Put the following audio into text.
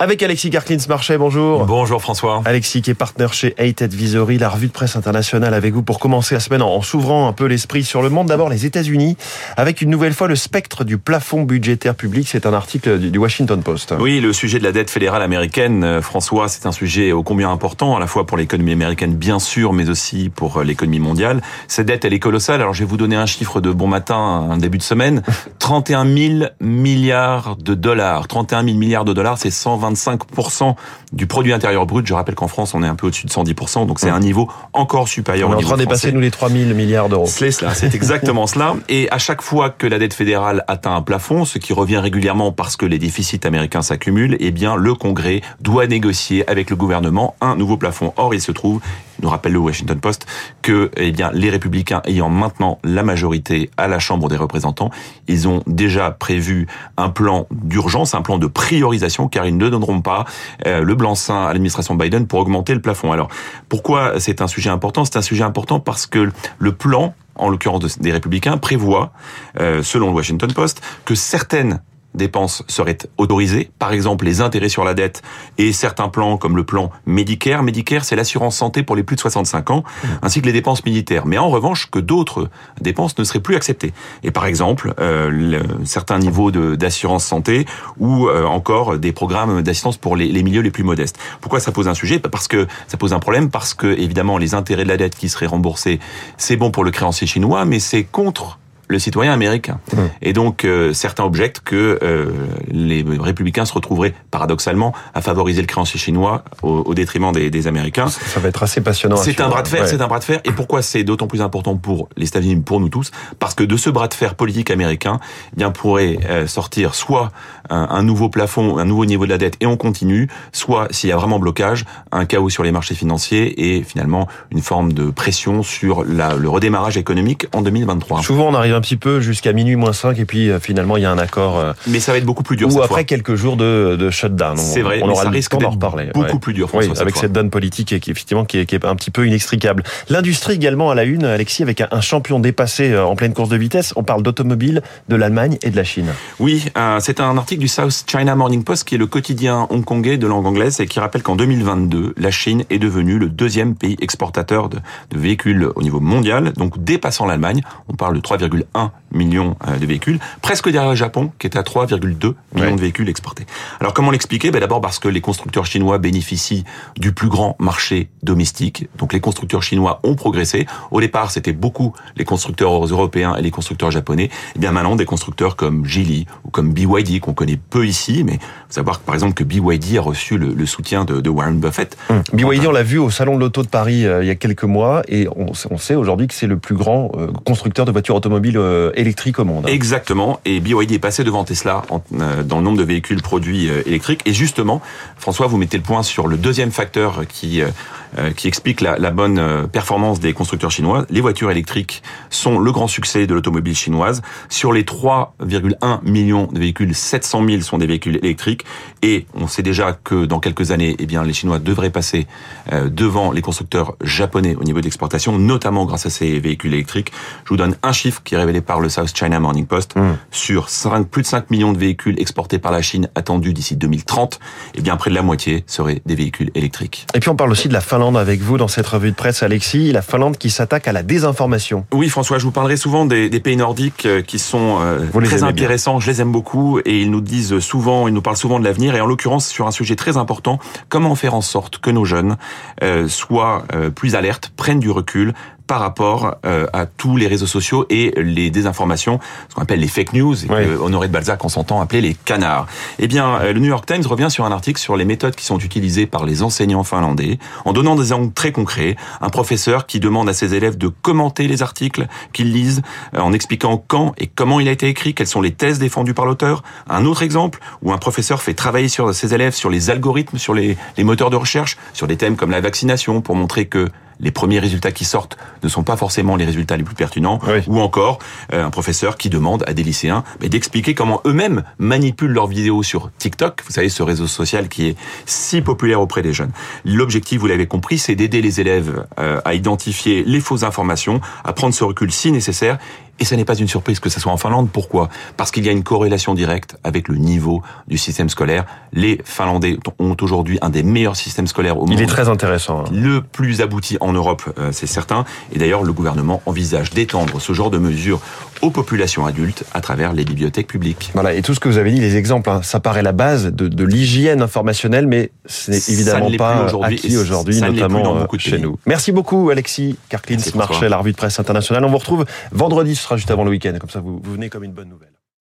Avec Alexis Garklins-Marchais, bonjour. Bonjour François. Alexis qui est partenaire chez Eight Advisory, la revue de presse internationale avec vous pour commencer la semaine en s'ouvrant un peu l'esprit sur le monde. D'abord les États-Unis, avec une nouvelle fois le spectre du plafond budgétaire public. C'est un article du Washington Post. Oui, le sujet de la dette fédérale américaine, euh, François, c'est un sujet ô combien important, à la fois pour l'économie américaine bien sûr, mais aussi pour euh, l'économie mondiale. Cette dette, elle est colossale. Alors je vais vous donner un chiffre de bon matin, un début de semaine. 31 000 milliards de dollars. 31 000 milliards de dollars, c'est 120 25% du produit intérieur brut. Je rappelle qu'en France, on est un peu au-dessus de 110%, donc c'est un niveau encore supérieur on au niveau On est en train de dépasser, nous, les 3 000 milliards d'euros. C'est cela, c'est exactement cela. Et à chaque fois que la dette fédérale atteint un plafond, ce qui revient régulièrement parce que les déficits américains s'accumulent, eh bien, le Congrès doit négocier avec le gouvernement un nouveau plafond. Or, il se trouve, nous rappelle le Washington Post, que eh bien, les républicains ayant maintenant la majorité à la Chambre des représentants, ils ont déjà prévu un plan d'urgence, un plan de priorisation, car ils ne donneront pas euh, le blanc-seing à l'administration Biden pour augmenter le plafond. Alors, pourquoi c'est un sujet important? C'est un sujet important parce que le plan en l'occurrence des républicains, prévoit, euh, selon le Washington Post, que certaines dépenses seraient autorisées, par exemple les intérêts sur la dette et certains plans comme le plan Medicare. Medicare, c'est l'assurance santé pour les plus de 65 ans, mmh. ainsi que les dépenses militaires. Mais en revanche, que d'autres dépenses ne seraient plus acceptées. Et par exemple, euh, certains niveaux d'assurance santé ou euh, encore des programmes d'assistance pour les, les, milieux les plus modestes. Pourquoi ça pose un sujet? Parce que ça pose un problème, parce que évidemment les intérêts de la dette qui seraient remboursés, c'est bon pour le créancier chinois, mais c'est contre le citoyen américain. Mmh. Et donc euh, certains objectent que euh, les républicains se retrouveraient paradoxalement à favoriser le créancier chinois au, au détriment des, des, Américains. Ça, va être assez passionnant. C'est un bras de fer, c'est un bras de fer. Et pourquoi c'est d'autant plus important pour les États-Unis, pour nous tous? Parce que de ce bras de fer politique américain, eh bien pourrait euh, sortir soit un, un, nouveau plafond, un nouveau niveau de la dette et on continue, soit s'il y a vraiment blocage, un chaos sur les marchés financiers et finalement une forme de pression sur la, le redémarrage économique en 2023. Souvent on arrive un petit peu jusqu'à minuit moins 5 et puis euh, finalement il y a un accord. Euh, mais ça va être beaucoup plus dur. Ou après quelques jours de, de shutdown. C'est vrai. On aura ça risque d'en reparler. Beaucoup ouais. plus dur. François, oui, avec cette, cette donne politique qui effectivement qui est, qui est, un petit peu inextricable. L'industrie également à la une, Alexis, avec un, un, champion dépassé euh, en pleine course de vitesse. On parle d'automobile, de l'Allemagne et de la Chine. Oui, euh, c'est un article du South China Morning Post qui est le quotidien hongkongais de langue anglaise et qui rappelle qu'en 2022, la Chine est devenue le deuxième pays exportateur de, de véhicules au niveau mondial, donc dépassant l'Allemagne. On parle de 3,1 1. Millions de véhicules, presque derrière le Japon, qui est à 3,2 millions de véhicules exportés. Alors comment l'expliquer? Ben D'abord parce que les constructeurs chinois bénéficient du plus grand marché domestique. Donc les constructeurs chinois ont progressé. Au départ, c'était beaucoup les constructeurs européens et les constructeurs japonais. Et eh bien maintenant, des constructeurs comme Geely ou comme BYD, qu'on connaît peu ici, mais faut savoir par exemple que BYD a reçu le, le soutien de, de, Warren Buffett. Hum. BYD, on l'a vu au salon de l'auto de Paris euh, il y a quelques mois, et on, on sait aujourd'hui que c'est le plus grand euh, constructeur de voitures automobiles euh, électriques au monde. Hein. Exactement. Et BYD est passé devant Tesla euh, dans le nombre de véhicules produits euh, électriques. Et justement, François, vous mettez le point sur le deuxième facteur qui euh, qui explique la, la, bonne performance des constructeurs chinois. Les voitures électriques sont le grand succès de l'automobile chinoise. Sur les 3,1 millions de véhicules, 700 000 sont des véhicules électriques. Et on sait déjà que dans quelques années, eh bien, les Chinois devraient passer devant les constructeurs japonais au niveau de l'exportation, notamment grâce à ces véhicules électriques. Je vous donne un chiffre qui est révélé par le South China Morning Post. Mmh. Sur 5, plus de 5 millions de véhicules exportés par la Chine attendus d'ici 2030, eh bien près de la moitié seraient des véhicules électriques. Et puis on parle aussi de la Finlande avec vous dans cette revue de presse, Alexis. La Finlande qui s'attaque à la désinformation. Oui, François, je vous parlerai souvent des, des pays nordiques euh, qui sont euh, très intéressants. Bien. Je les aime beaucoup et ils nous disent souvent, ils nous parlent souvent de l'avenir. Et en l'occurrence, sur un sujet très important, comment faire en sorte que nos jeunes euh, soient euh, plus alertes, prennent du recul, par rapport euh, à tous les réseaux sociaux et les désinformations, ce qu'on appelle les fake news, et que Honoré de Balzac, on s'entend appeler les canards. Eh bien, euh, le New York Times revient sur un article sur les méthodes qui sont utilisées par les enseignants finlandais, en donnant des exemples très concrets. Un professeur qui demande à ses élèves de commenter les articles qu'ils lisent, euh, en expliquant quand et comment il a été écrit, quelles sont les thèses défendues par l'auteur. Un autre exemple où un professeur fait travailler sur ses élèves sur les algorithmes, sur les, les moteurs de recherche, sur des thèmes comme la vaccination, pour montrer que les premiers résultats qui sortent ne sont pas forcément les résultats les plus pertinents, oui. ou encore euh, un professeur qui demande à des lycéens d'expliquer comment eux-mêmes manipulent leurs vidéos sur TikTok, vous savez ce réseau social qui est si populaire auprès des jeunes. L'objectif, vous l'avez compris, c'est d'aider les élèves euh, à identifier les fausses informations, à prendre ce recul si nécessaire Et ça n'est pas une surprise que ce soit en Finlande. Pourquoi? Parce qu'il y a une corrélation directe avec le niveau du système scolaire. Les Finlandais ont aujourd'hui un des meilleurs systèmes scolaires au monde. Il est très intéressant. Hein. Le plus abouti en Europe, euh, c'est certain. Et d'ailleurs, le gouvernement envisage d'étendre ce genre de mesures aux populations adultes à travers les bibliothèques publiques. Voilà, et tout ce que vous avez dit, les exemples, hein, ça paraît la base de, de l'hygiène informationnelle, mais ce n'est évidemment pas acquis aujourd'hui, notamment euh, chez nous. Merci beaucoup Alexis Karklins, Marchel, la revue de presse internationale. On vous retrouve vendredi, ce juste avant le week-end, comme ça vous venez comme une bonne nouvelle.